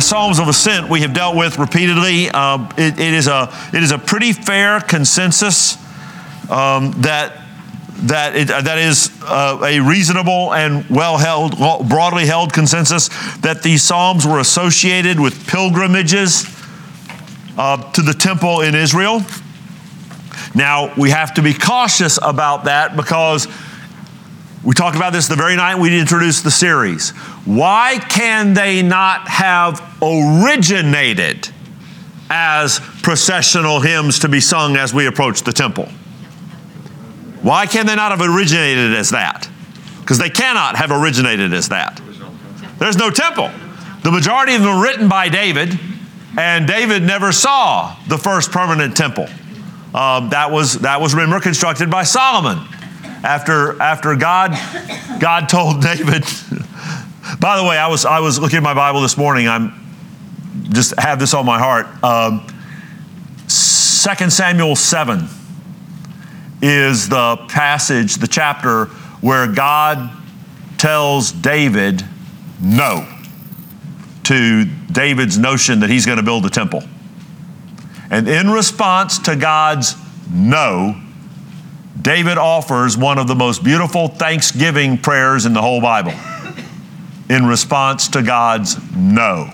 Psalms of Ascent we have dealt with repeatedly. Uh, it, it, is a, it is a pretty fair consensus um, that that it, that is uh, a reasonable and well held, broadly held consensus that these psalms were associated with pilgrimages uh, to the temple in Israel. Now we have to be cautious about that because we talked about this the very night we introduced the series. Why can they not have originated as processional hymns to be sung as we approach the temple? Why can they not have originated as that? Because they cannot have originated as that. There's no temple. The majority of them were written by David, and David never saw the first permanent temple. Um, that was that was remember constructed by Solomon after after God God told David. by the way, I was I was looking at my Bible this morning. I'm just have this on my heart. Um, 2 Samuel seven is the passage, the chapter where God tells David no to David's notion that he's going to build a temple. And in response to God's no, David offers one of the most beautiful thanksgiving prayers in the whole Bible in response to God's no.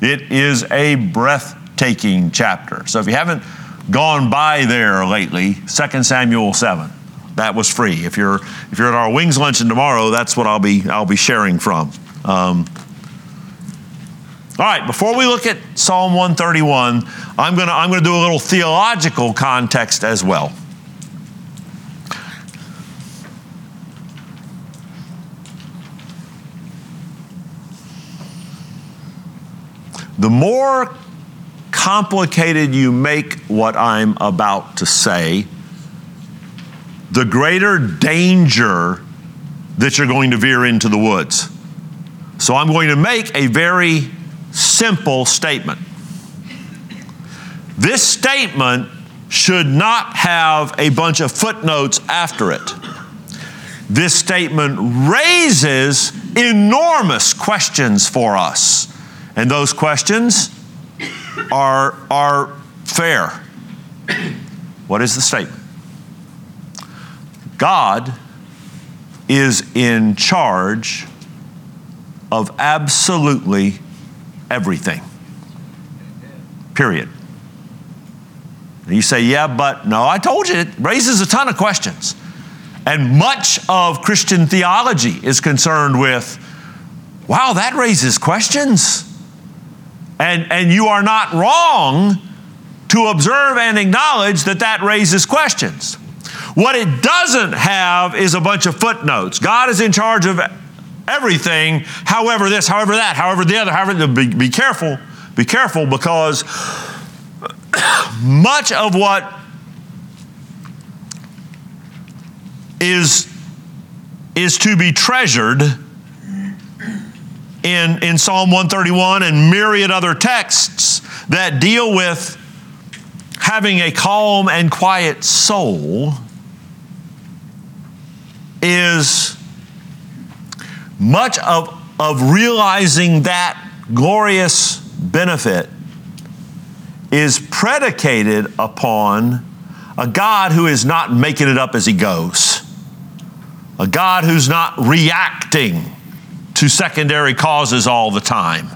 It is a breathtaking chapter. So if you haven't gone by there lately, 2 Samuel 7. That was free. If you're if you're at our wings luncheon tomorrow, that's what I'll be I'll be sharing from. Um, all right, before we look at Psalm 131, I'm gonna I'm gonna do a little theological context as well. The more complicated you make what I'm about to say, the greater danger that you're going to veer into the woods. So I'm going to make a very simple statement. This statement should not have a bunch of footnotes after it. This statement raises enormous questions for us. And those questions are, are fair. What is the statement? God is in charge of absolutely everything. Period. And you say, yeah, but no, I told you it raises a ton of questions. And much of Christian theology is concerned with, wow, that raises questions. And, and you are not wrong to observe and acknowledge that that raises questions. What it doesn't have is a bunch of footnotes. God is in charge of everything, however, this, however, that, however, the other, however, be, be careful, be careful because much of what is, is to be treasured in, in Psalm 131 and myriad other texts that deal with having a calm and quiet soul is much of, of realizing that glorious benefit is predicated upon a God who is not making it up as he goes, a God who's not reacting to secondary causes all the time.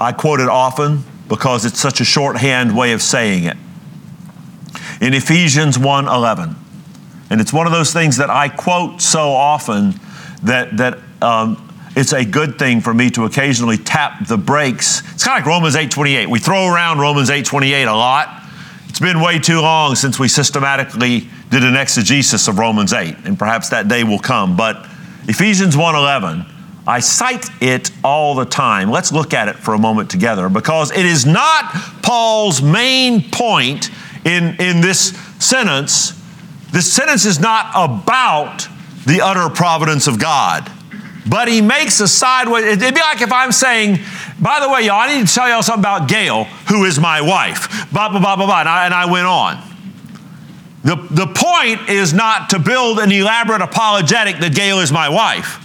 I quote it often because it's such a shorthand way of saying it. In Ephesians 1:11, and it's one of those things that I quote so often that that um, it's a good thing for me to occasionally tap the brakes. It's kind of like Romans 8:28. We throw around Romans 8:28 a lot. It's been way too long since we systematically did an exegesis of Romans 8, and perhaps that day will come. But Ephesians 1:11, I cite it all the time. Let's look at it for a moment together because it is not Paul's main point in, in this sentence. This sentence is not about the utter providence of God. But he makes a sideways. It'd be like if I'm saying, by the way, y'all, I need to tell y'all something about Gail, who is my wife. Blah, blah, blah, blah, blah. And I, and I went on. The, the point is not to build an elaborate apologetic that Gail is my wife.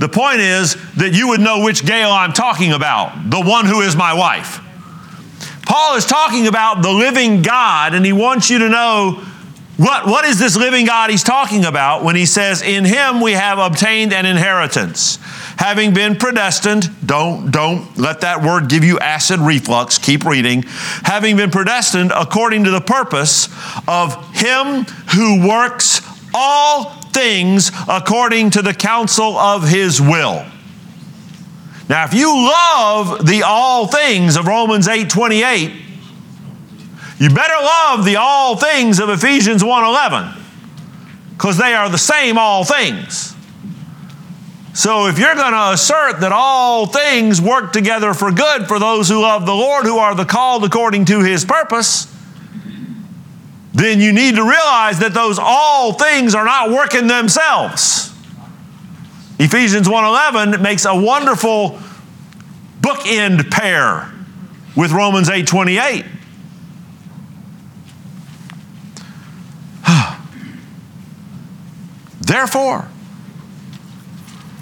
The point is that you would know which Gail I'm talking about, the one who is my wife. Paul is talking about the living God, and he wants you to know what, what is this living God he's talking about when he says, In him we have obtained an inheritance having been predestined, don't, don't let that word give you acid reflux, keep reading, having been predestined according to the purpose of him who works all things according to the counsel of his will. Now, if you love the all things of Romans 8 28, you better love the all things of Ephesians 1 11 because they are the same all things. So if you're going to assert that all things work together for good for those who love the Lord, who are the called according to his purpose, then you need to realize that those all things are not working themselves. Ephesians 1:11 makes a wonderful bookend pair with Romans 8:28. Therefore,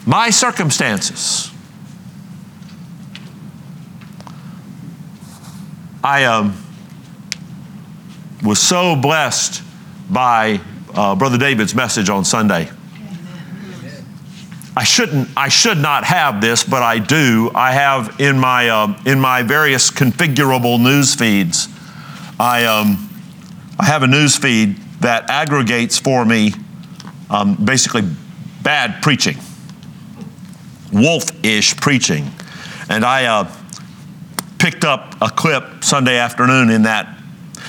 my circumstances. I um, was so blessed by uh, Brother David's message on Sunday. I shouldn't. I should not have this, but I do. I have in my uh, in my various configurable news feeds. I um, I have a news feed that aggregates for me um, basically bad preaching wolf ish preaching. And I uh, picked up a clip Sunday afternoon in that.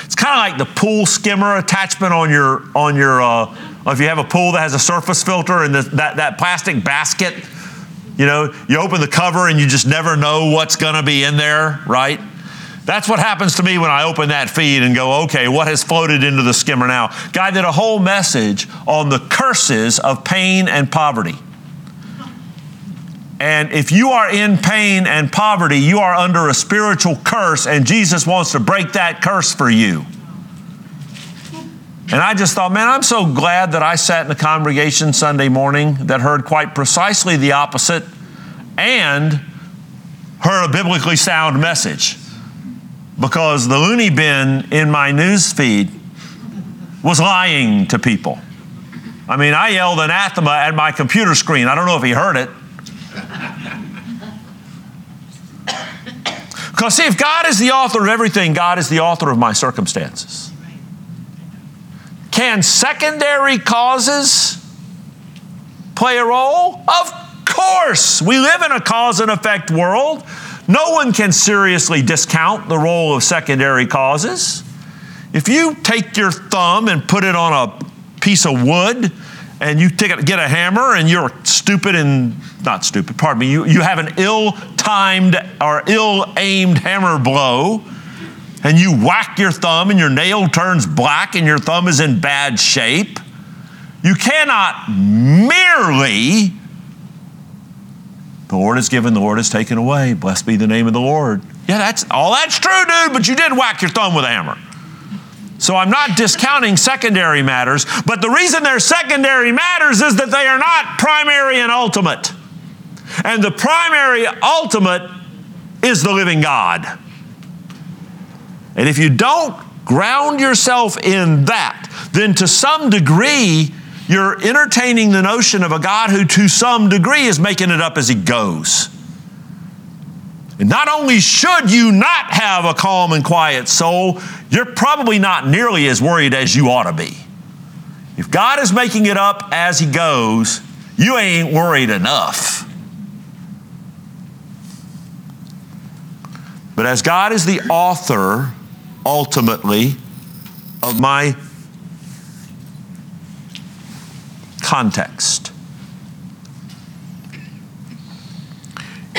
It's kind of like the pool skimmer attachment on your, on your uh, if you have a pool that has a surface filter and the, that, that plastic basket. You know, you open the cover and you just never know what's going to be in there, right? That's what happens to me when I open that feed and go, okay, what has floated into the skimmer now? Guy did a whole message on the curses of pain and poverty. And if you are in pain and poverty, you are under a spiritual curse, and Jesus wants to break that curse for you. And I just thought, man, I'm so glad that I sat in a congregation Sunday morning that heard quite precisely the opposite and heard a biblically sound message. Because the loony bin in my news feed was lying to people. I mean, I yelled anathema at my computer screen. I don't know if he heard it. Because, see, if God is the author of everything, God is the author of my circumstances. Can secondary causes play a role? Of course. We live in a cause and effect world. No one can seriously discount the role of secondary causes. If you take your thumb and put it on a piece of wood and you take it, get a hammer and you're stupid and not stupid, pardon me, you, you have an ill timed or ill aimed hammer blow and you whack your thumb and your nail turns black and your thumb is in bad shape, you cannot merely, the Lord has given, the Lord has taken away. Blessed be the name of the Lord. Yeah, that's all that's true, dude, but you did whack your thumb with a hammer. So I'm not discounting secondary matters, but the reason they're secondary matters is that they are not primary and ultimate. And the primary ultimate is the living God. And if you don't ground yourself in that, then to some degree, you're entertaining the notion of a God who, to some degree, is making it up as he goes. And not only should you not have a calm and quiet soul, you're probably not nearly as worried as you ought to be. If God is making it up as He goes, you ain't worried enough. But as God is the author, ultimately, of my context,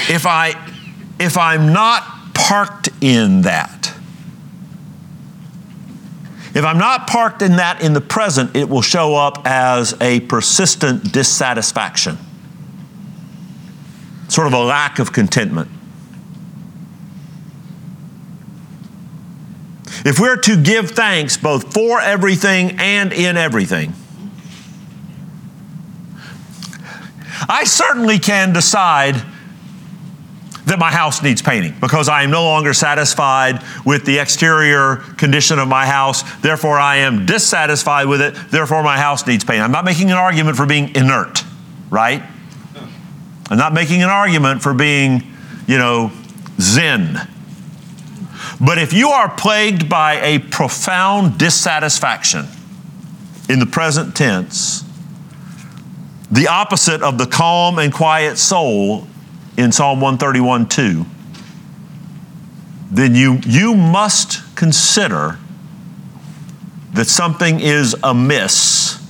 if I if I'm not parked in that, if I'm not parked in that in the present, it will show up as a persistent dissatisfaction, sort of a lack of contentment. if we're to give thanks both for everything and in everything, I certainly can decide that my house needs painting because I am no longer satisfied with the exterior condition of my house. Therefore, I am dissatisfied with it. Therefore, my house needs painting. I'm not making an argument for being inert, right? I'm not making an argument for being, you know, zen. But if you are plagued by a profound dissatisfaction in the present tense, the opposite of the calm and quiet soul in Psalm 131 2, then you, you must consider that something is amiss,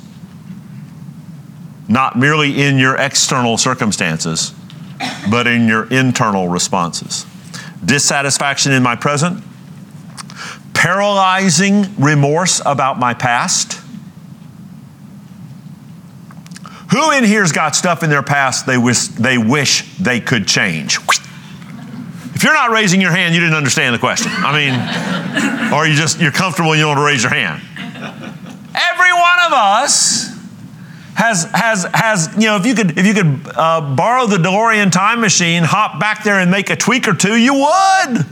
not merely in your external circumstances, but in your internal responses. Dissatisfaction in my present, paralyzing remorse about my past Who in here's got stuff in their past they wish they, wish they could change? If you're not raising your hand, you didn't understand the question. I mean, or you just you're comfortable and you don't want to raise your hand. Every one of us has has has you know if you could if you could uh, borrow the DeLorean time machine, hop back there and make a tweak or two, you would.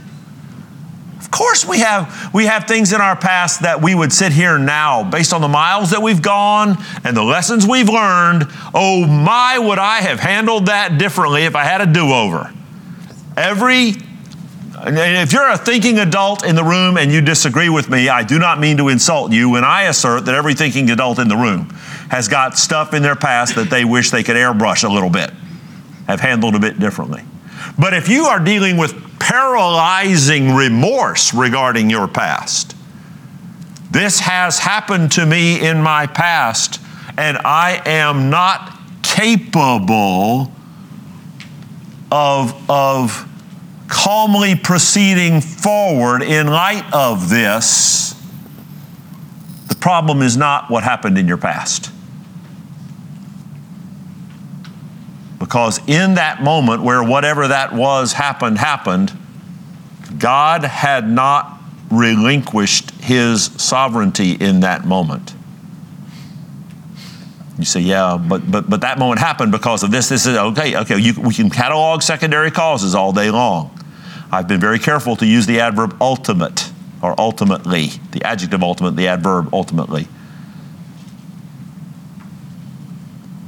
Of course, we have, we have things in our past that we would sit here now, based on the miles that we've gone and the lessons we've learned. Oh, my, would I have handled that differently if I had a do over? Every if you're a thinking adult in the room and you disagree with me, I do not mean to insult you when I assert that every thinking adult in the room has got stuff in their past that they wish they could airbrush a little bit, have handled a bit differently. But if you are dealing with paralyzing remorse regarding your past. This has happened to me in my past, and I am not capable of, of calmly proceeding forward in light of this. The problem is not what happened in your past. Because in that moment where whatever that was happened, happened, God had not relinquished his sovereignty in that moment. You say, yeah, but, but, but that moment happened because of this. This is okay, okay. You, we can catalog secondary causes all day long. I've been very careful to use the adverb ultimate or ultimately, the adjective ultimate, the adverb ultimately.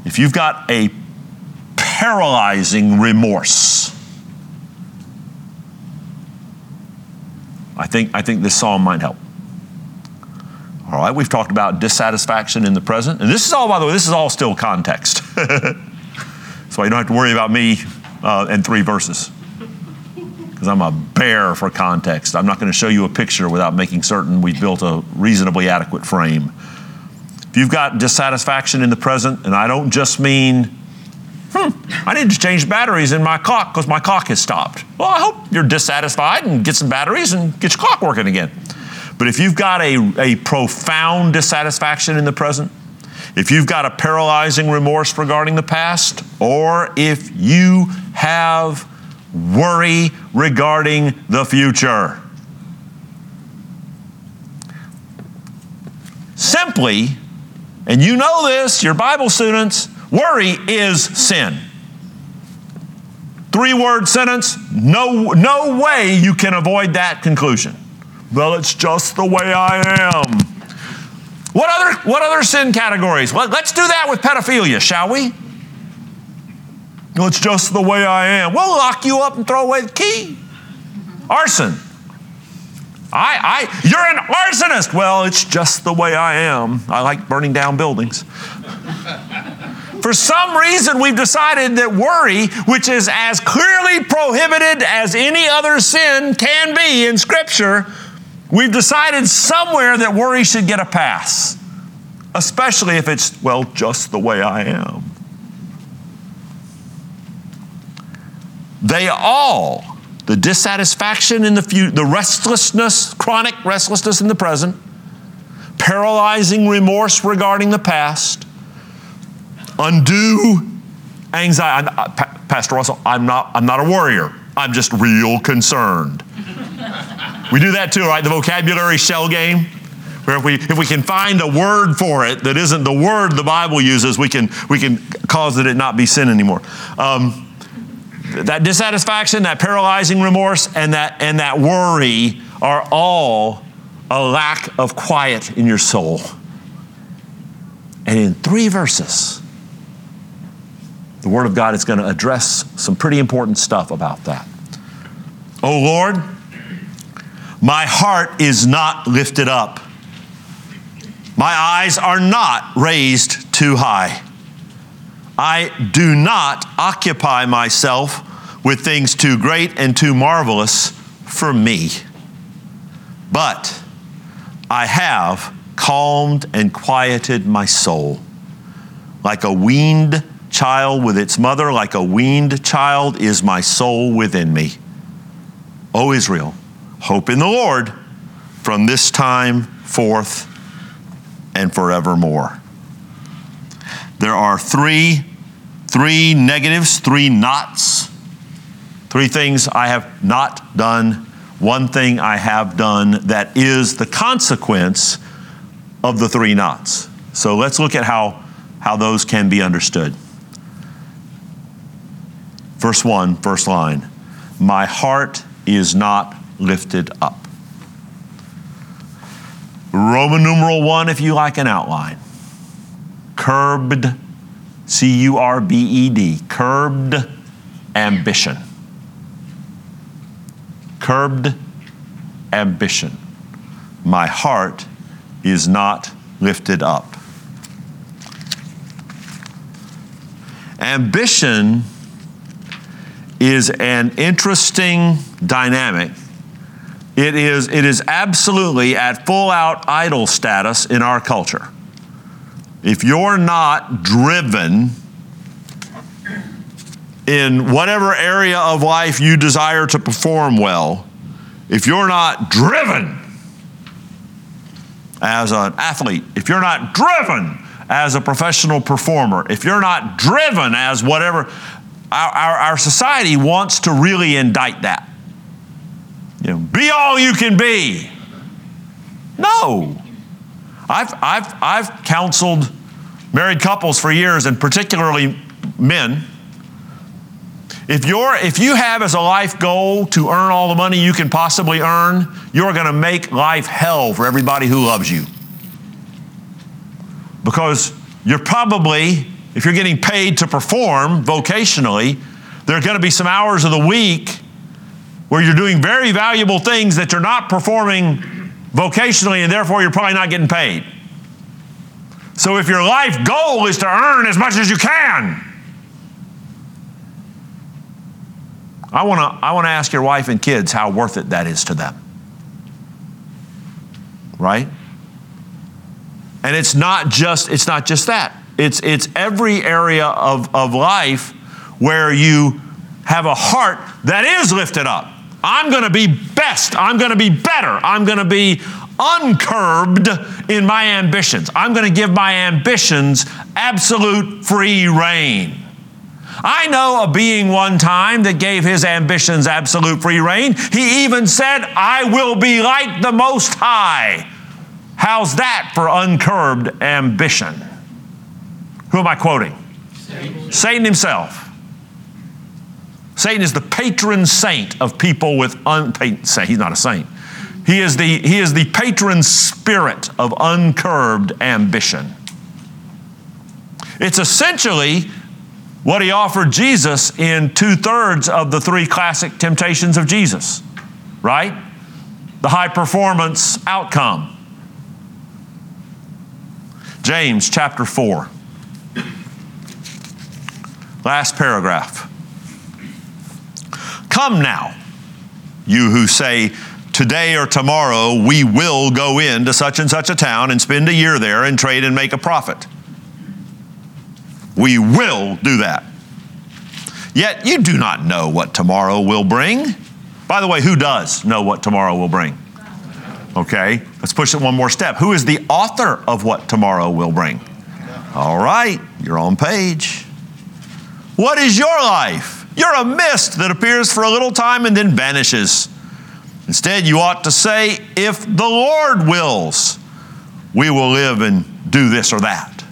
If you've got a paralyzing remorse. I think, I think this psalm might help. All right, we've talked about dissatisfaction in the present. And this is all, by the way, this is all still context. so you don't have to worry about me uh, in three verses. Because I'm a bear for context. I'm not going to show you a picture without making certain we've built a reasonably adequate frame. If you've got dissatisfaction in the present, and I don't just mean hmm, I need to change batteries in my clock because my clock has stopped. Well, I hope you're dissatisfied and get some batteries and get you're clock working again. But if you've got a, a profound dissatisfaction in the present, if you've got a paralyzing remorse regarding the past, or if you have worry regarding the future, simply, and you know this, your Bible students, Worry is sin. Three word sentence, no, no way you can avoid that conclusion. Well, it's just the way I am. What other, what other sin categories? Well, let's do that with pedophilia, shall we? Well, it's just the way I am. We'll lock you up and throw away the key. Arson. I, I, you're an arsonist. Well, it's just the way I am. I like burning down buildings. For some reason, we've decided that worry, which is as clearly prohibited as any other sin can be in Scripture, we've decided somewhere that worry should get a pass, especially if it's, well, just the way I am. They all, the dissatisfaction in the future, the restlessness, chronic restlessness in the present, paralyzing remorse regarding the past, undue anxiety. I, Pastor Russell, I'm not, I'm not a warrior. I'm just real concerned. We do that too, right? The vocabulary shell game. Where if we, if we can find a word for it that isn't the word the Bible uses, we can, we can cause that it not be sin anymore. Um, that dissatisfaction, that paralyzing remorse, and that, and that worry are all a lack of quiet in your soul. And in three verses, the Word of God is going to address some pretty important stuff about that. Oh Lord, my heart is not lifted up. My eyes are not raised too high. I do not occupy myself with things too great and too marvelous for me. But I have calmed and quieted my soul. Like a weaned child with its mother, like a weaned child is my soul within me. O Israel, hope in the Lord from this time forth and forevermore. There are three, three negatives, three nots, three things I have not done, one thing I have done that is the consequence of the three nots. So let's look at how, how those can be understood. Verse 1, first line My heart is not lifted up. Roman numeral 1, if you like an outline. Curbed, C U R B E D, curbed ambition. Curbed ambition. My heart is not lifted up. Ambition is an interesting dynamic. It is, it is absolutely at full out idol status in our culture. If you're not driven in whatever area of life you desire to perform well, if you're not driven as an athlete, if you're not driven as a professional performer, if you're not driven as whatever, our, our, our society wants to really indict that. You know, be all you can be. No. I've, I've, I've counseled married couples for years, and particularly men. If, you're, if you have as a life goal to earn all the money you can possibly earn, you're going to make life hell for everybody who loves you. Because you're probably, if you're getting paid to perform vocationally, there are going to be some hours of the week where you're doing very valuable things that you're not performing vocationally, and therefore you're probably not getting paid. So if your life goal is to earn as much as you can, I want to I want to ask your wife and kids how worth it that is to them. Right? And it's not just it's not just that. It's it's every area of, of life where you have a heart that is lifted up. I'm going to be best. I'm going to be better. I'm going to be uncurbed in my ambitions. I'm going to give my ambitions absolute free rein. I know a being one time that gave his ambitions absolute free rein. He even said, I will be like the Most High. How's that for uncurbed ambition? Who am I quoting? Satan, Satan himself. Satan is the patron saint of people with un, he's not a saint. He is the, he is the patron spirit of uncurbed ambition. It's essentially what he offered Jesus in two thirds of the three classic temptations of Jesus, right? The high performance outcome. James chapter 4. Last paragraph. Come now, you who say, Today or tomorrow we will go into such and such a town and spend a year there and trade and make a profit. We will do that. Yet you do not know what tomorrow will bring. By the way, who does know what tomorrow will bring? Okay, let's push it one more step. Who is the author of what tomorrow will bring? All right, you're on page. What is your life? You're a mist that appears for a little time and then vanishes. Instead, you ought to say, if the Lord wills, we will live and do this or that.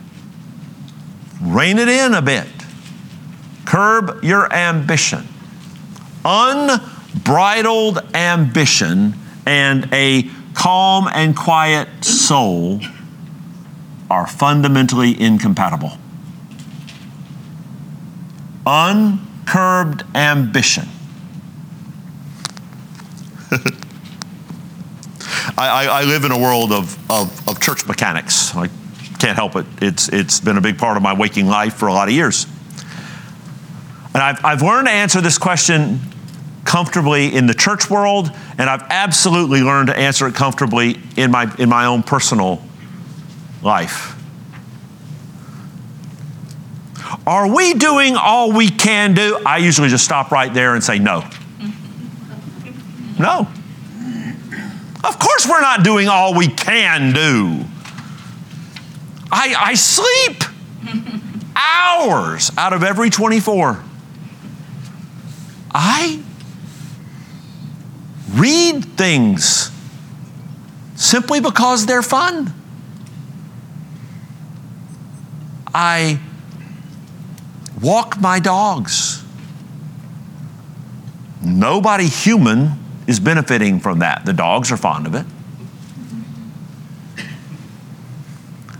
Rein it in a bit. Curb your ambition. Unbridled ambition and a calm and quiet soul are fundamentally incompatible. Uncurbed ambition. I, I, live in a world of, of, of church mechanics. I can't help it. It's, it's been a big part of my waking life for a lot of years. And I've, I've learned to answer this question comfortably in the church world, and I've absolutely learned to answer it comfortably in my, in my own personal life. Are we doing all we can do? I usually just stop right there and say no. No. Of course, we're not doing all we can do. I, I sleep hours out of every 24. I read things simply because they're fun. I walk my dogs. Nobody human is benefiting from that. The dogs are fond of it.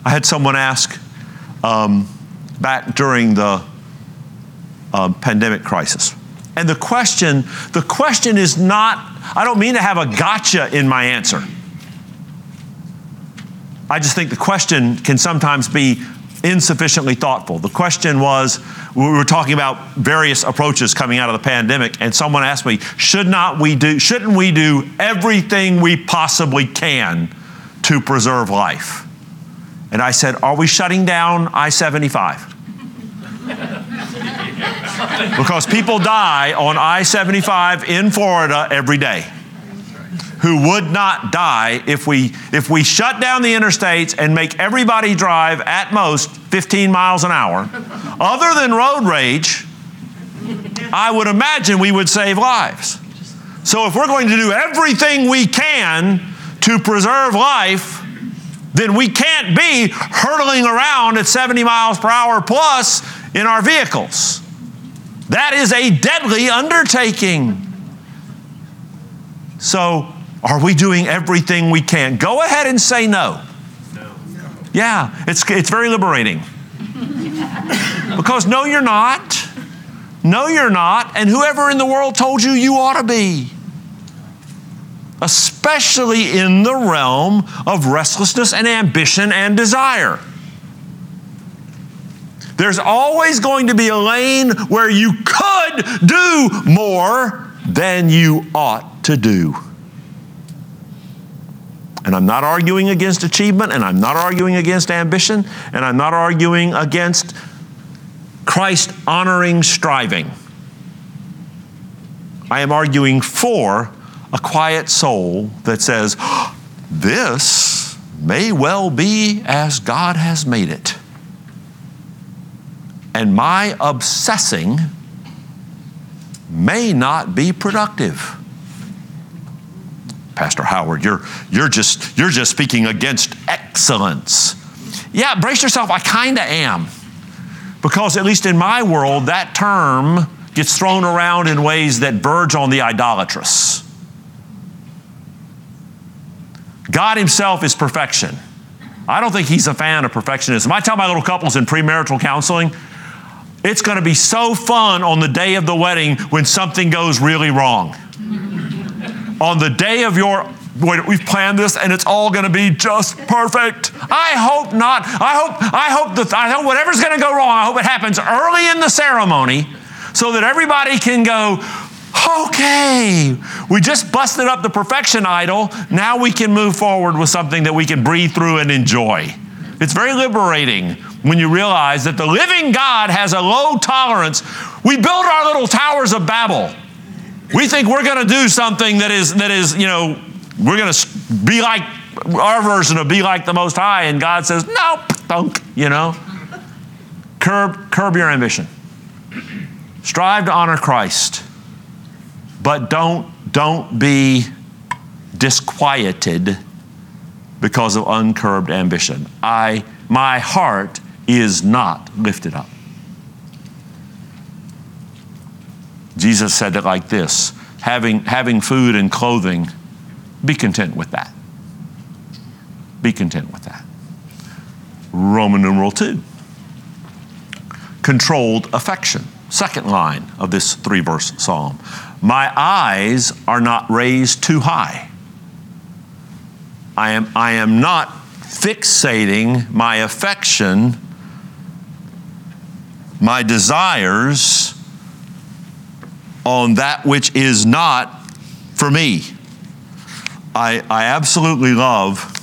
I had someone ask um, back during the uh, pandemic crisis. And the question, the question is not, I don't mean to have a gotcha in my answer. I just think the question can sometimes be insufficiently thoughtful. The question was we were talking about various approaches coming out of the pandemic, and someone asked me, should not we do, shouldn't we do everything we possibly can to preserve life? And I said, Are we shutting down I 75? because people die on I 75 in Florida every day who would not die if we, if we shut down the interstates and make everybody drive at most 15 miles an hour. Other than road rage, I would imagine we would save lives. So if we're going to do everything we can to preserve life, then we can't be hurtling around at 70 miles per hour plus in our vehicles. That is a deadly undertaking. So are we doing everything we can? Go ahead and say no. no. Yeah, it's, it's very liberating. because no, you're not. No, you're not. And whoever in the world told you you ought to be. Especially in the realm of restlessness and ambition and desire. There's always going to be a lane where you could do more than you ought to do. And I'm not arguing against achievement, and I'm not arguing against ambition, and I'm not arguing against Christ honoring striving. I am arguing for a quiet soul that says, This may well be as God has made it. And my obsessing may not be productive. Pastor Howard, you're, you're, just, you're just speaking against excellence. Yeah, brace yourself, I kind of am. Because, at least in my world, that term gets thrown around in ways that verge on the idolatrous. God Himself is perfection. I don't think He's a fan of perfectionism. I tell my little couples in premarital counseling, it's going to be so fun on the day of the wedding when something goes really wrong on the day of your wait, we've planned this and it's all going to be just perfect. I hope not. I hope I hope that I hope whatever's going to go wrong, I hope it happens early in the ceremony so that everybody can go, "Okay, we just busted up the perfection idol. Now we can move forward with something that we can breathe through and enjoy." It's very liberating when you realize that the living God has a low tolerance. We build our little towers of Babel. We think we're going to do something that is, that is, you know, we're going to be like our version of be like the Most High, and God says, nope, don't, you know. Curb, curb your ambition. Strive to honor Christ, but don't, don't be disquieted because of uncurbed ambition. I, my heart is not lifted up. Jesus said it like this having, having food and clothing, be content with that. Be content with that. Roman numeral 2. Controlled affection. Second line of this three verse psalm. My eyes are not raised too high. I am, I am not fixating my affection, my desires on that which is not for me. I, I absolutely love.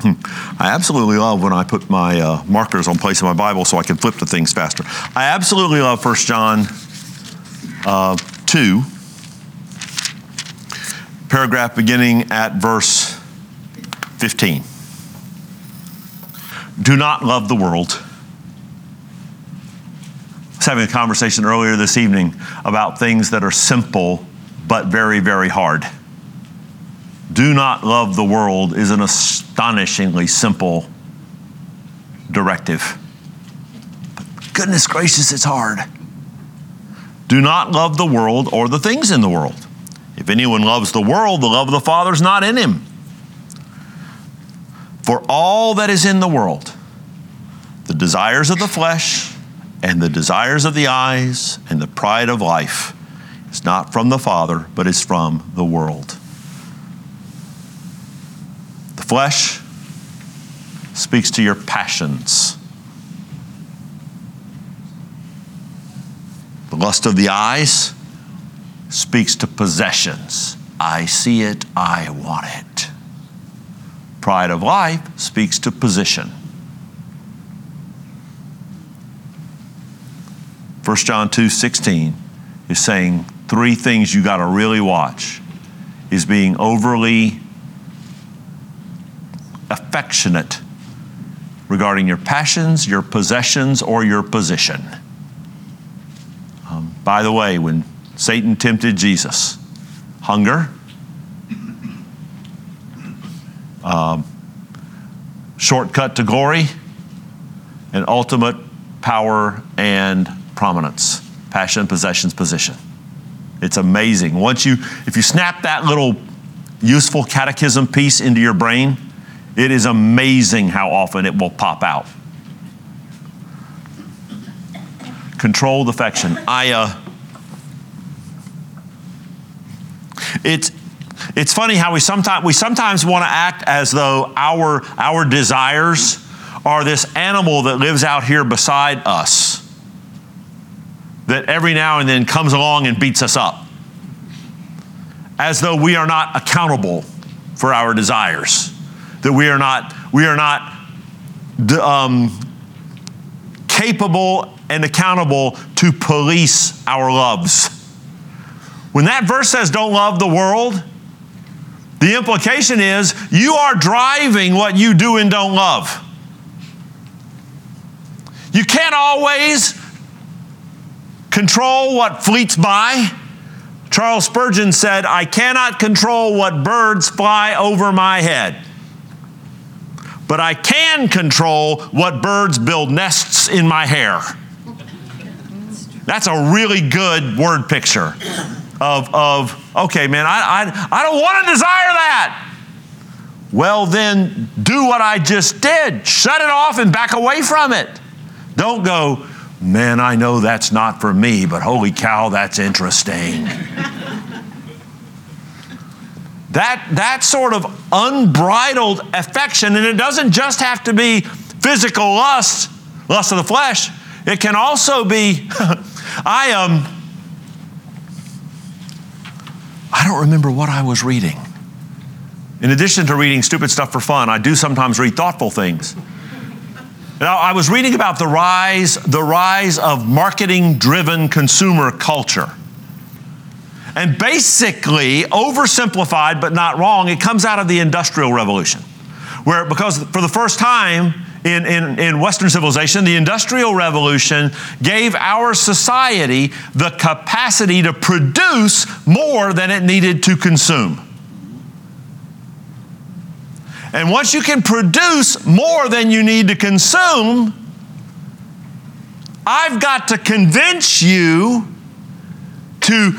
Hmm, I absolutely love when I put my uh, markers on place in my Bible so I can flip to things faster. I absolutely love 1 John uh, 2, paragraph beginning at verse 15. Do not love the world. Was having a conversation earlier this evening about things that are simple but very, very hard. Do not love the world is an astonishingly simple directive. But goodness gracious, it's hard. Do not love the world or the things in the world. If anyone loves the world, the love of the Father is not in him. For all that is in the world, the desires of the flesh and the desires of the eyes and the pride of life, is not from the Father, but is from the world. The flesh speaks to your passions. The lust of the eyes speaks to possessions. I see it, I want it. Pride of life speaks to position. 1 John 2 16 is saying three things you got to really watch is being overly affectionate regarding your passions, your possessions, or your position. Um, by the way, when Satan tempted Jesus, hunger, um, shortcut to glory, and ultimate power and prominence. Passion, possessions, position. It's amazing. Once you, if you snap that little useful catechism piece into your brain, it is amazing how often it will pop out. Controlled affection. I, uh, it's, it's funny how we sometimes we sometimes want to act as though our our desires are this animal that lives out here beside us that every now and then comes along and beats us up as though we are not accountable for our desires that we are not we are not um, capable and accountable to police our loves when that verse says don't love the world the implication is you are driving what you do and don't love. You can't always control what fleets by. Charles Spurgeon said, I cannot control what birds fly over my head, but I can control what birds build nests in my hair. That's a really good word picture of, of okay, man, I, I, I don't want to desire that. Well, then do what I just did. Shut it off and back away from it. Don't go, man, I know that's not for me, but holy cow, that's interesting. that, that sort of unbridled affection, and it doesn't just have to be physical lust, lust of the flesh, it can also be, I am. Um, I don't remember what I was reading. In addition to reading stupid stuff for fun, I do sometimes read thoughtful things. Now, I was reading about the rise, the rise of marketing-driven consumer culture. And basically, oversimplified but not wrong, it comes out of the Industrial Revolution, where because for the first time in, in, in Western civilization, the Industrial Revolution gave our society the capacity to produce more than it needed to consume. And once you can produce more than you need to consume, I've got to convince you to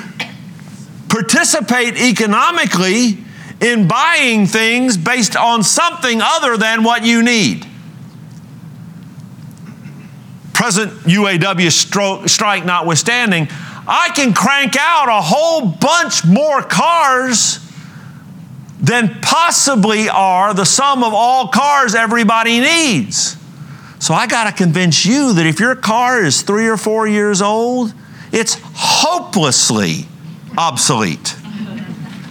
participate economically in buying things based on something other than what you need. Present UAW strike notwithstanding, I can crank out a whole bunch more cars than possibly are the sum of all cars everybody needs. So I got to convince you that if your car is three or four years old, it's hopelessly obsolete.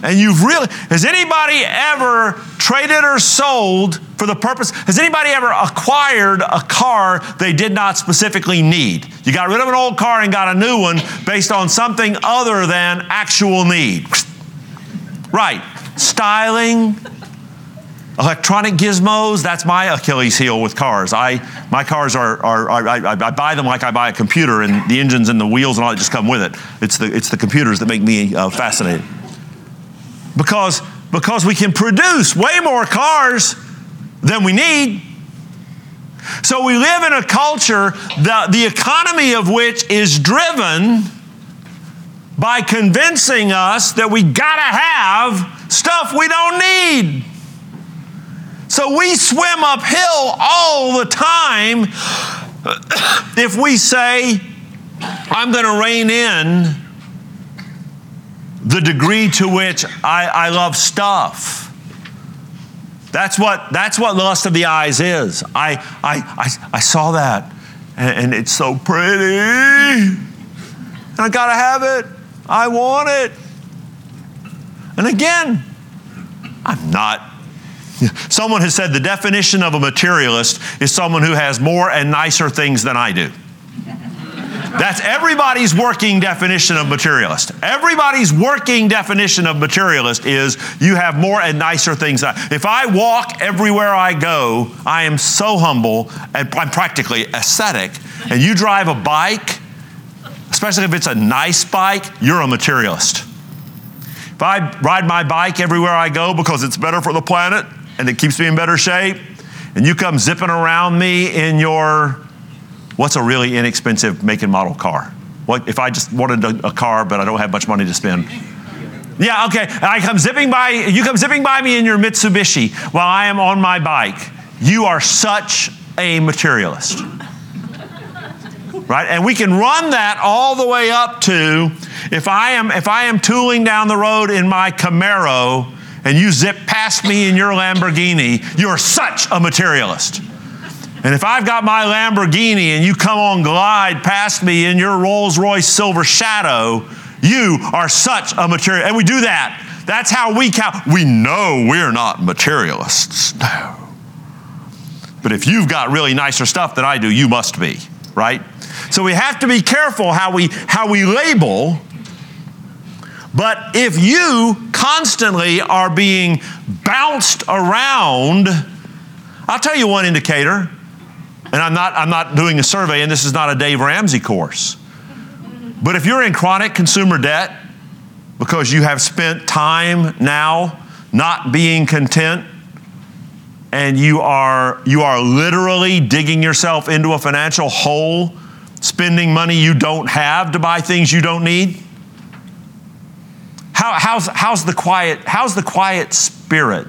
And you've really, has anybody ever traded or sold for the purpose, has anybody ever acquired a car they did not specifically need? You got rid of an old car and got a new one based on something other than actual need. Right. Styling, electronic gizmos, that's my Achilles heel with cars. I, my cars are, are, I, I, buy them like I buy a computer, and the engines and the wheels and all that just come with it. It's the, it's the computers that make me uh, fascinated. Because, because we can produce way more cars than we need. So we live in a culture, the, the economy of which is driven by convincing us that we gotta have stuff we don't need. So we swim uphill all the time if we say, I'm going to rein in the degree to which I, I love stuff. That's what, that's what lust of the eyes is. I, I, I, I saw that, and, and it's so pretty. I got to have it. I want it. And again, I'm not Someone has said the definition of a materialist is someone who has more and nicer things than I do. That's everybody's working definition of materialist. Everybody's working definition of materialist is you have more and nicer things. If I walk everywhere I go, I am so humble and I'm practically ascetic. And you drive a bike, especially if it's a nice bike, you're a materialist. If I ride my bike everywhere I go because it's better for the planet, and it keeps me in better shape, and you come zipping around me in your, what's a really inexpensive make and model car? What if I just wanted a, a car, but I don't have much money to spend? Yeah, okay. I come zipping by, you come zipping by me in your Mitsubishi while I am on my bike. You are such a materialist. Right? And we can run that all the way up to if I am if I am tooling down the road in my Camaro and you zip past me in your Lamborghini, you're such a materialist. And if I've got my Lamborghini and you come on glide past me in your Rolls Royce Silver Shadow, you are such a material. And we do that. That's how we count. We know we're not materialists. No. But if you've got really nicer stuff than I do, you must be, right? So we have to be careful how we how we label but if you constantly are being bounced around, I'll tell you one indicator, and I'm not, I'm not doing a survey, and this is not a Dave Ramsey course. But if you're in chronic consumer debt because you have spent time now not being content, and you are, you are literally digging yourself into a financial hole, spending money you don't have to buy things you don't need, how, how's, how's, the quiet, how's the quiet spirit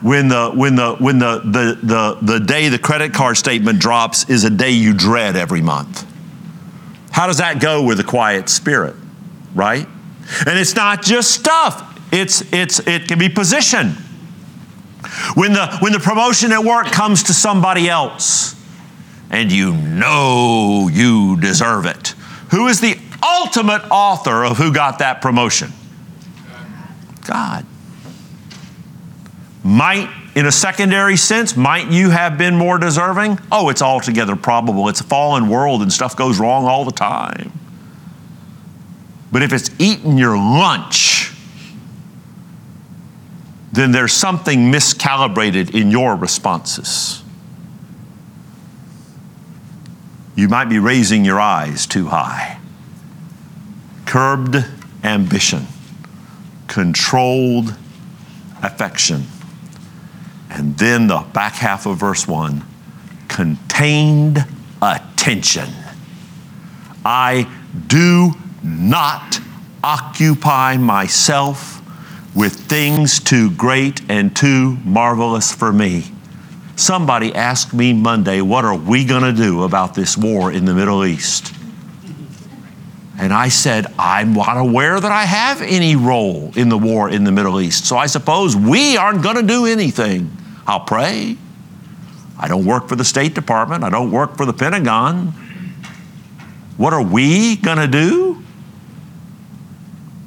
when, the, when, the, when the, the, the, the day the credit card statement drops is a day you dread every month? How does that go with the quiet spirit, right? And it's not just stuff, it's, it's, it can be position. When the, when the promotion at work comes to somebody else and you know you deserve it, who is the ultimate author of who got that promotion? God. Might, in a secondary sense, might you have been more deserving? Oh, it's altogether probable. It's a fallen world and stuff goes wrong all the time. But if it's eating your lunch, then there's something miscalibrated in your responses. You might be raising your eyes too high. Curbed ambition controlled affection. And then the back half of verse 1 contained attention. I do not occupy myself with things too great and too marvelous for me. Somebody asked me Monday, What are we going to do about this war in the Middle East? And I said, I'm not aware that I have any role in the war in the Middle East. So I suppose we aren't going to do anything. I'll pray. I don't work for the State Department. I don't work for the Pentagon. What are we going to do?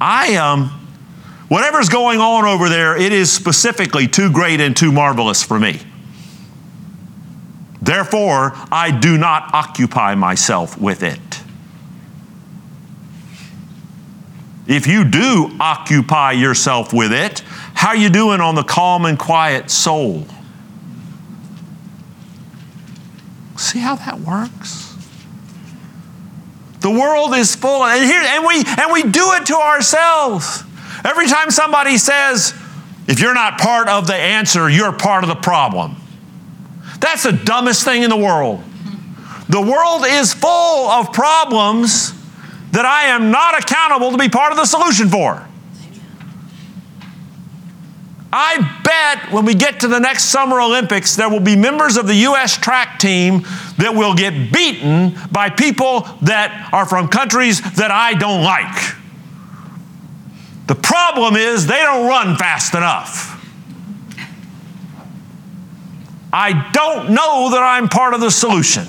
I um whatever's going on over there, it is specifically too great and too marvelous for me. Therefore, I do not occupy myself with it. If you do occupy yourself with it, how are you doing on the calm and quiet soul? See how that works? The world is full, and here, and we and we do it to ourselves. Every time somebody says, if you're not part of the answer, you're part of the problem. That's the dumbest thing in the world. The world is full of problems that I am not accountable to be part of the solution for. I bet when we get to the next Summer Olympics, there will be members of the U.S. track team that will get beaten by people that are from countries that I don't like. The problem is they don't run fast enough. I don't know that I'm part of the solution.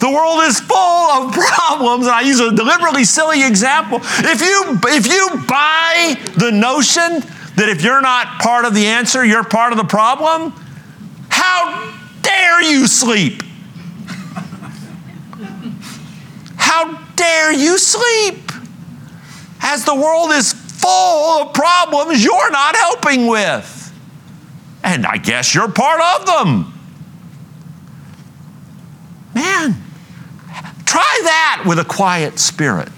The world is full of problems, and I use a deliberately silly example. If you, if you buy the notion that if you're not part of the answer, you're part of the problem, how dare you sleep? How dare you sleep? As the world is full of problems you're not helping with. And I guess you're part of them. Man, try that with a quiet spirit.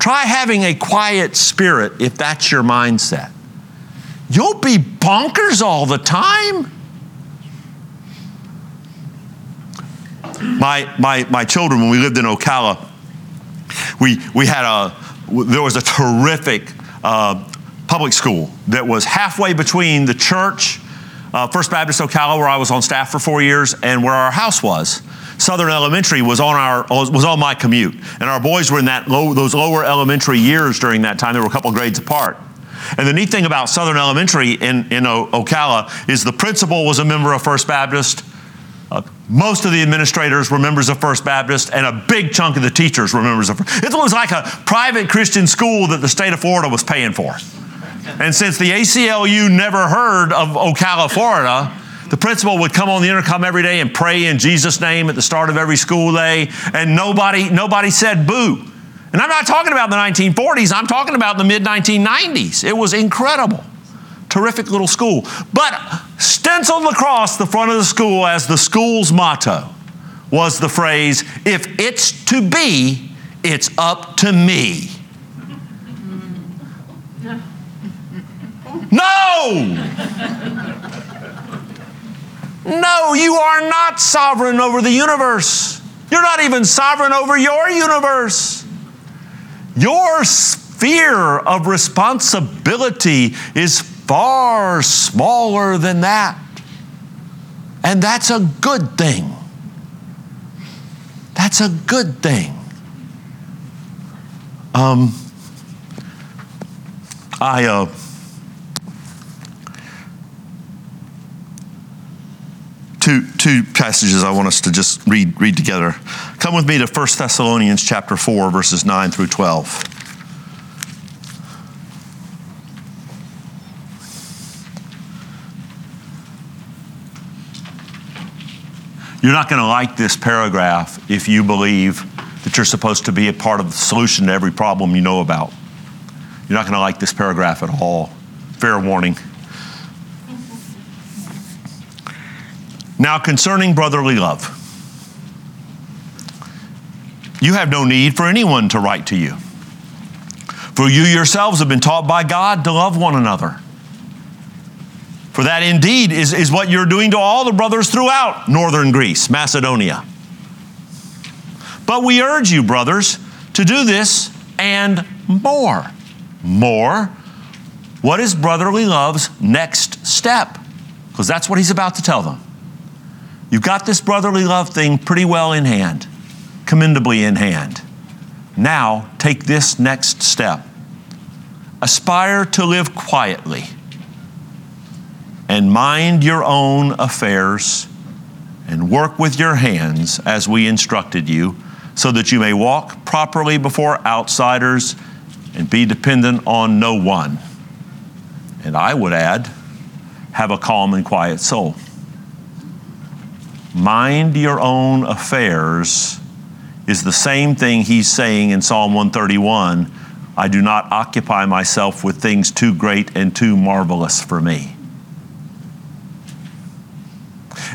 Try having a quiet spirit if that's your mindset. You'll be bonkers all the time. My, my, my children, when we lived in Ocala, we, we had a, there was a terrific uh, public school that was halfway between the church, uh, First Baptist Ocala, where I was on staff for four years, and where our house was. Southern Elementary was on our was on my commute, and our boys were in that low, those lower elementary years during that time. They were a couple grades apart. And the neat thing about Southern Elementary in, in Ocala is the principal was a member of First Baptist. Uh, most of the administrators were members of First Baptist, and a big chunk of the teachers were members of. First. It was like a private Christian school that the state of Florida was paying for. And since the ACLU never heard of Ocala, Florida, the principal would come on the intercom every day and pray in Jesus' name at the start of every school day, and nobody, nobody said boo. And I'm not talking about the 1940s, I'm talking about the mid 1990s. It was incredible. Terrific little school. But stenciled across the front of the school as the school's motto was the phrase, if it's to be, it's up to me. No! No, you are not sovereign over the universe. You're not even sovereign over your universe. Your sphere of responsibility is far smaller than that. And that's a good thing. That's a good thing. Um, I, uh, two, two passages I want us to just read, read together. Come with me to 1 Thessalonians chapter 4, verses 9 through 12. You're not going to like this paragraph if you believe that you're supposed to be a part of the solution to every problem you know about. You're not going to like this paragraph at all. Fair warning. Now, concerning brotherly love, you have no need for anyone to write to you. For you yourselves have been taught by God to love one another. For that indeed is, is what you're doing to all the brothers throughout northern Greece, Macedonia. But we urge you, brothers, to do this and more. More. What is brotherly love's next step? Because that's what he's about to tell them. You've got this brotherly love thing pretty well in hand, commendably in hand. Now, take this next step. Aspire to live quietly and mind your own affairs and work with your hands as we instructed you, so that you may walk properly before outsiders and be dependent on no one. And I would add, have a calm and quiet soul. Mind your own affairs is the same thing he's saying in Psalm 131 I do not occupy myself with things too great and too marvelous for me.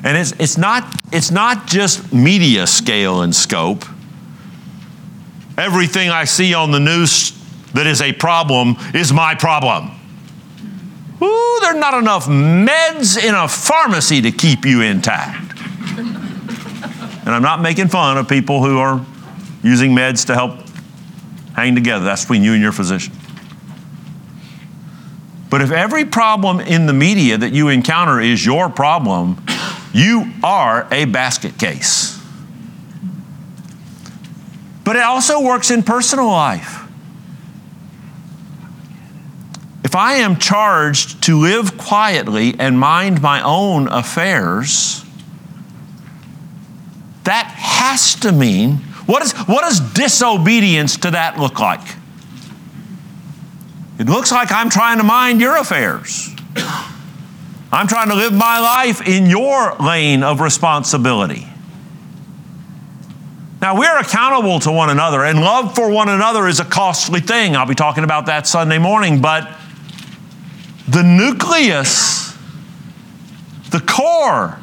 And it's, it's, not, it's not just media scale and scope. Everything I see on the news that is a problem is my problem. Ooh, there are not enough meds in a pharmacy to keep you intact. and I'm not making fun of people who are using meds to help hang together. That's between you and your physician. But if every problem in the media that you encounter is your problem, you are a basket case. But it also works in personal life. If I am charged to live quietly and mind my own affairs, that has to mean what, is, what does disobedience to that look like? It looks like I'm trying to mind your affairs. I'm trying to live my life in your lane of responsibility. Now, we're accountable to one another, and love for one another is a costly thing. I'll be talking about that Sunday morning, but the nucleus, the core,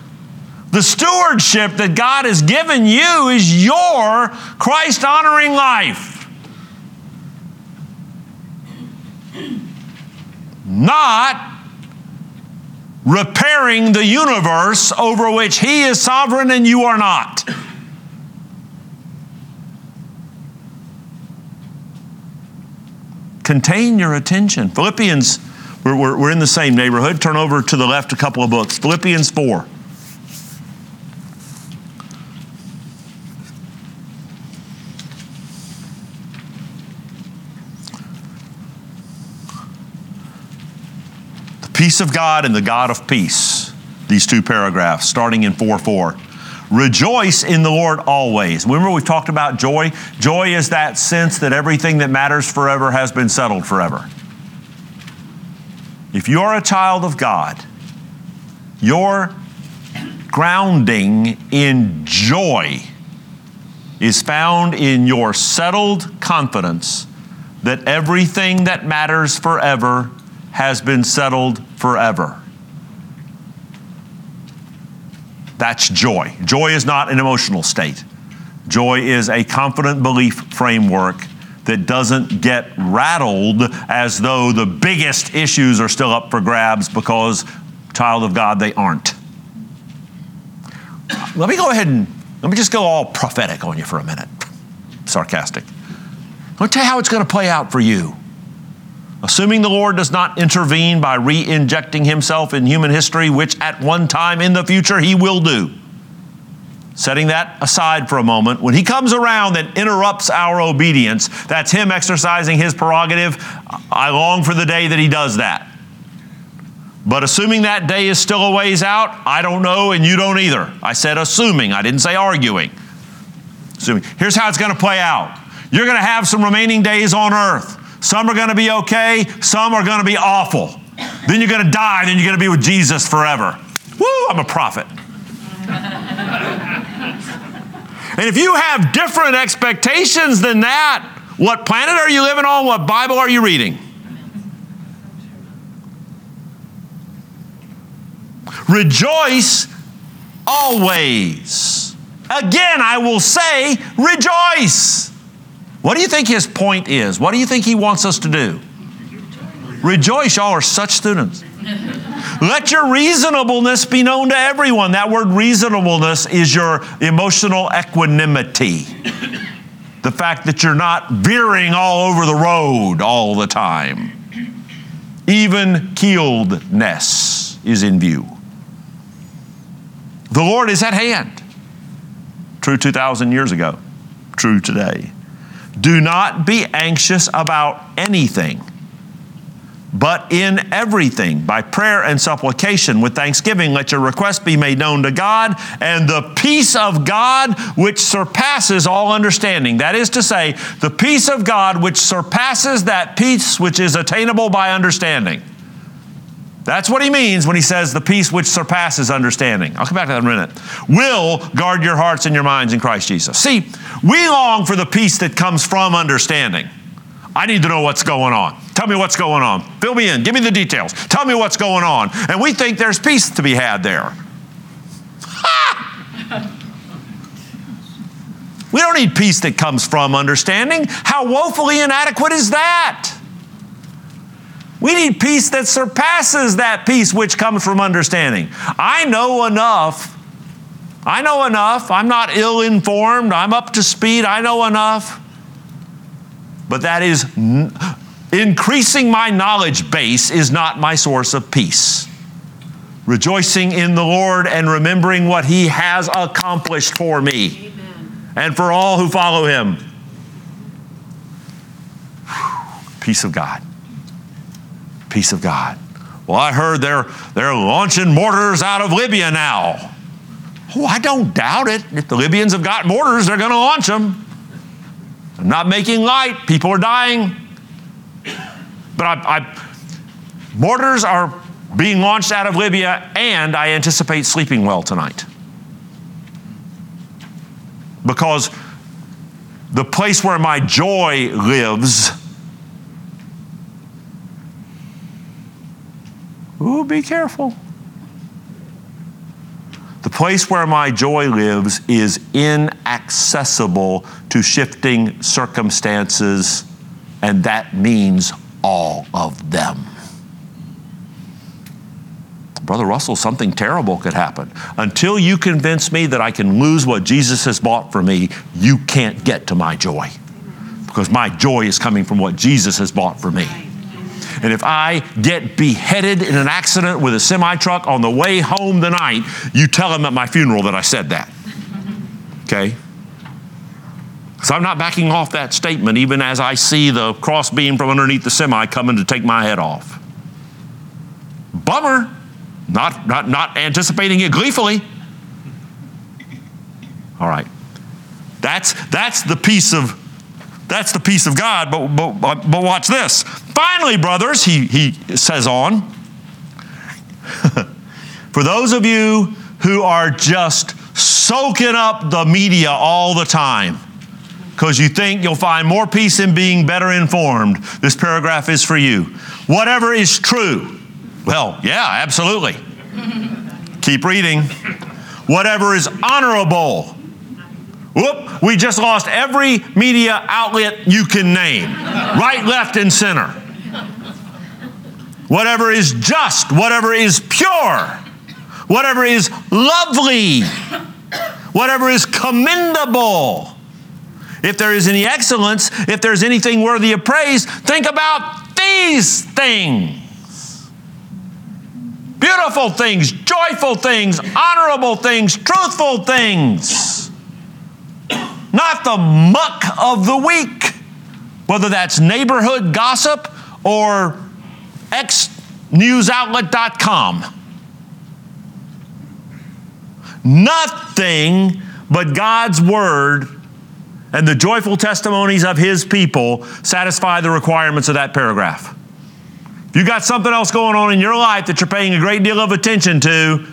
the stewardship that God has given you is your Christ honoring life. Not repairing the universe over which He is sovereign and you are not. Contain your attention. Philippians, we're, we're, we're in the same neighborhood. Turn over to the left a couple of books. Philippians 4. Peace of God and the God of peace. These two paragraphs, starting in 4 4. Rejoice in the Lord always. Remember, we've talked about joy? Joy is that sense that everything that matters forever has been settled forever. If you're a child of God, your grounding in joy is found in your settled confidence that everything that matters forever has been settled forever. That's joy. Joy is not an emotional state. Joy is a confident belief framework that doesn't get rattled as though the biggest issues are still up for grabs because, child of God, they aren't. Let me go ahead and let me just go all prophetic on you for a minute. Sarcastic. Let me tell you how it's going to play out for you. Assuming the Lord does not intervene by re injecting himself in human history, which at one time in the future he will do. Setting that aside for a moment, when he comes around and interrupts our obedience, that's him exercising his prerogative. I long for the day that he does that. But assuming that day is still a ways out, I don't know and you don't either. I said assuming, I didn't say arguing. Assuming. Here's how it's going to play out you're going to have some remaining days on earth. Some are going to be okay, some are going to be awful. Then you're going to die, then you're going to be with Jesus forever. Woo, I'm a prophet. and if you have different expectations than that, what planet are you living on? What Bible are you reading? Rejoice always. Again, I will say, rejoice. What do you think his point is? What do you think he wants us to do? Rejoice, y'all are such students. Let your reasonableness be known to everyone. That word reasonableness is your emotional equanimity. the fact that you're not veering all over the road all the time. Even keeledness is in view. The Lord is at hand. True 2,000 years ago, true today. Do not be anxious about anything but in everything, by prayer and supplication, with thanksgiving, let your requests be made known to God, and the peace of God which surpasses all understanding. That is to say, the peace of God which surpasses that peace which is attainable by understanding. That's what he means when he says the peace which surpasses understanding. I'll come back to that in a minute. Will guard your hearts and your minds in Christ Jesus. See, we long for the peace that comes from understanding. I need to know what's going on. Tell me what's going on. Fill me in. Give me the details. Tell me what's going on. And we think there's peace to be had there. We don't need peace that comes from understanding. How woefully inadequate is that? We need peace that surpasses that peace which comes from understanding. I know enough. I know enough. I'm not ill informed. I'm up to speed. I know enough but that is increasing my knowledge base is not my source of peace. Rejoicing in the Lord and remembering what He has accomplished for me Amen. and for all who follow Him. Peace of God. Peace of God. Well, I heard they're, they're launching mortars out of Libya now. Oh, I don't doubt it. If the Libyans have got mortars, they're going to launch them. I'm not making light. People are dying. But I, I, mortars are being launched out of Libya, and I anticipate sleeping well tonight. Because the place where my joy lives, ooh, be careful. The place where my joy lives is inaccessible to shifting circumstances, and that means all of them. Brother Russell, something terrible could happen. Until you convince me that I can lose what Jesus has bought for me, you can't get to my joy. Because my joy is coming from what Jesus has bought for me. And if I get beheaded in an accident with a semi truck on the way home tonight, you tell him at my funeral that I said that. Okay? So I'm not backing off that statement even as I see the crossbeam from underneath the semi coming to take my head off. Bummer. Not, not, not anticipating it gleefully. All right. That's, that's the piece of that's the peace of God, but, but, but watch this. Finally, brothers, he, he says on, for those of you who are just soaking up the media all the time, because you think you'll find more peace in being better informed, this paragraph is for you. Whatever is true. Well, yeah, absolutely. Keep reading. Whatever is honorable Whoop, we just lost every media outlet you can name, right, left, and center. Whatever is just, whatever is pure, whatever is lovely, whatever is commendable. If there is any excellence, if there's anything worthy of praise, think about these things beautiful things, joyful things, honorable things, truthful things not the muck of the week, whether that's neighborhood gossip or xnewsoutlet.com. Nothing but God's word and the joyful testimonies of his people satisfy the requirements of that paragraph. If you got something else going on in your life that you're paying a great deal of attention to,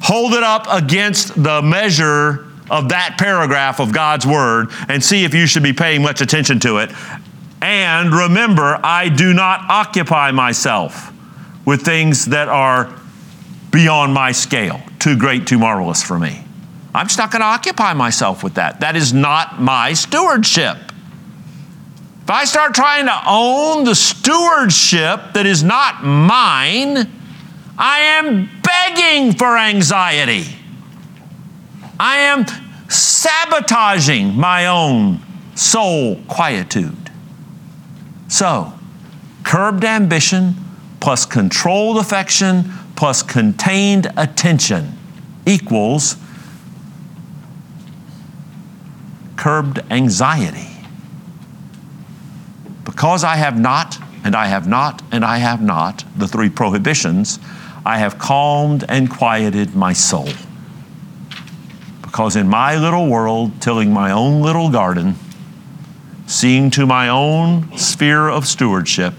hold it up against the measure of that paragraph of God's Word and see if you should be paying much attention to it. And remember, I do not occupy myself with things that are beyond my scale, too great, too marvelous for me. I'm just not going to occupy myself with that. That is not my stewardship. If I start trying to own the stewardship that is not mine, I am begging for anxiety. I am sabotaging my own soul quietude. So, curbed ambition plus controlled affection plus contained attention equals curbed anxiety. Because I have not, and I have not, and I have not, the three prohibitions, I have calmed and quieted my soul. Because in my little world, tilling my own little garden, seeing to my own sphere of stewardship,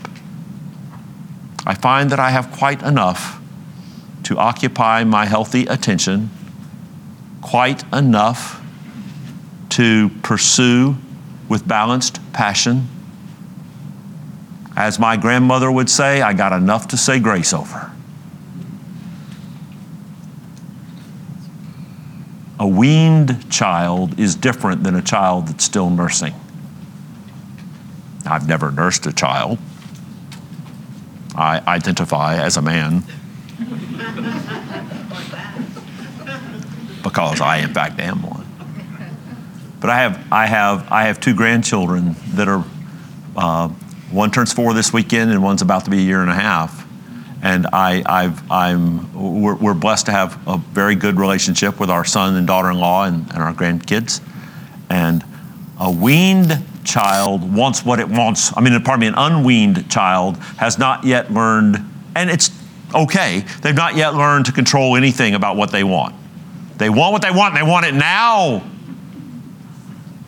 I find that I have quite enough to occupy my healthy attention, quite enough to pursue with balanced passion. As my grandmother would say, I got enough to say grace over. A weaned child is different than a child that's still nursing. I've never nursed a child. I identify as a man. because I, in fact, am one. But I have, I have, I have two grandchildren that are, uh, one turns four this weekend and one's about to be a year and a half. And I, I've, I'm, we're, we're blessed to have a very good relationship with our son and daughter-in-law and, and our grandkids. And a weaned child wants what it wants. I mean, pardon me, an unweaned child has not yet learned, and it's okay, they've not yet learned to control anything about what they want. They want what they want, and they want it now.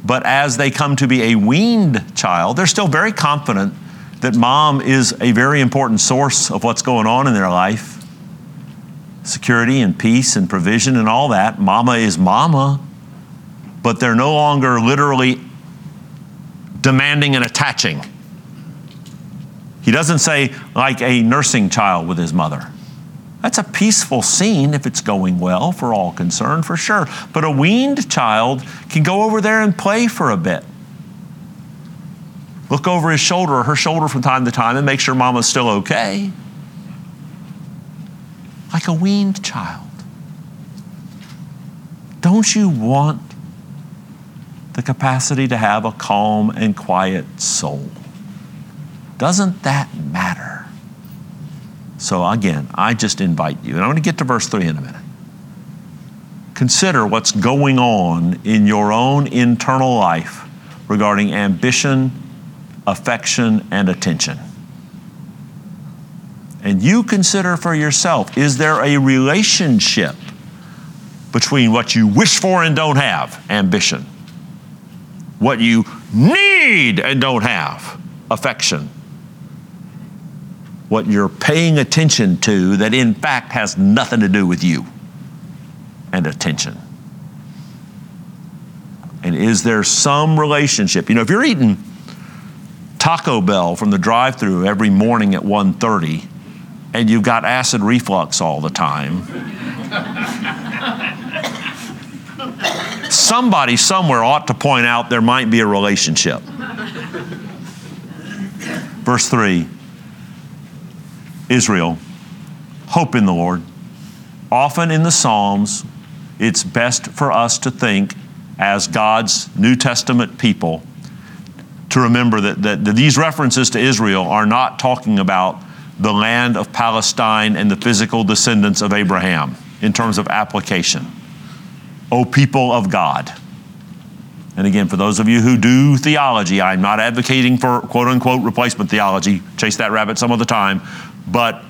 But as they come to be a weaned child, they're still very confident that mom is a very important source of what's going on in their life security and peace and provision and all that. Mama is mama, but they're no longer literally demanding and attaching. He doesn't say, like a nursing child with his mother. That's a peaceful scene if it's going well for all concerned, for sure. But a weaned child can go over there and play for a bit. Look over his shoulder or her shoulder from time to time and make sure mama's still okay. Like a weaned child. Don't you want the capacity to have a calm and quiet soul? Doesn't that matter? So, again, I just invite you, and I'm going to get to verse 3 in a minute. Consider what's going on in your own internal life regarding ambition, affection, and attention. And you consider for yourself is there a relationship between what you wish for and don't have, ambition, what you need and don't have, affection, what you're paying attention to that in fact has nothing to do with you and attention. And is there some relationship? You know, if you're eating Taco Bell from the drive-through every morning at 1:30 and you've got acid reflux all the time, somebody somewhere ought to point out there might be a relationship. Verse 3 Israel, hope in the Lord. Often in the Psalms, it's best for us to think as God's New Testament people to remember that, that, that these references to Israel are not talking about the land of Palestine and the physical descendants of Abraham in terms of application. O people of God. And again, for those of you who do theology, I'm not advocating for quote unquote replacement theology, chase that rabbit some of the time, but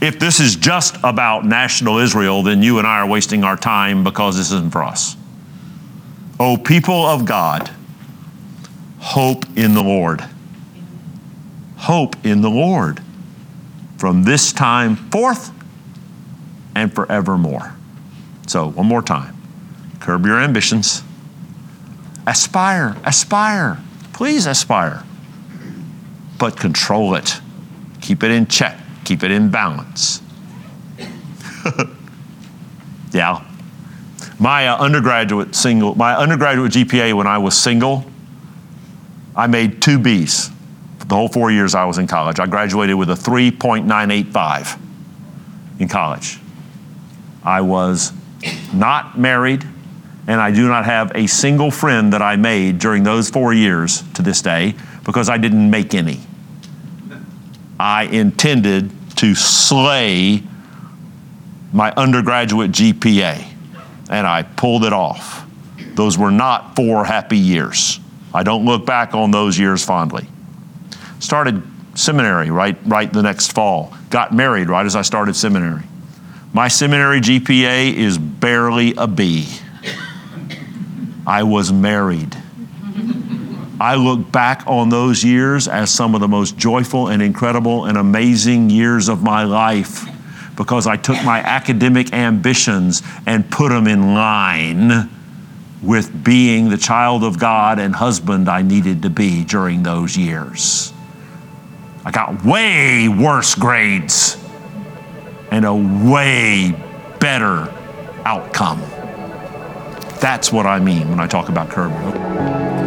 if this is just about national Israel, then you and I are wasting our time because this isn't for us. O people of God, hope in the Lord. Hope in the Lord from this time forth and forevermore. So, one more time curb your ambitions, aspire, aspire, please aspire, but control it. Keep it in check, keep it in balance. yeah. My uh, undergraduate single, my undergraduate GPA when I was single, I made two B's the whole four years I was in college. I graduated with a 3.985 in college. I was not married, and I do not have a single friend that I made during those four years to this day because I didn't make any. I intended to slay my undergraduate GPA, and I pulled it off. Those were not four happy years. I don't look back on those years fondly. Started seminary right, right the next fall. Got married right as I started seminary. My seminary GPA is barely a B. I was married. I look back on those years as some of the most joyful and incredible and amazing years of my life because I took my academic ambitions and put them in line with being the child of God and husband I needed to be during those years. I got way worse grades and a way better outcome. That's what I mean when I talk about Kirby.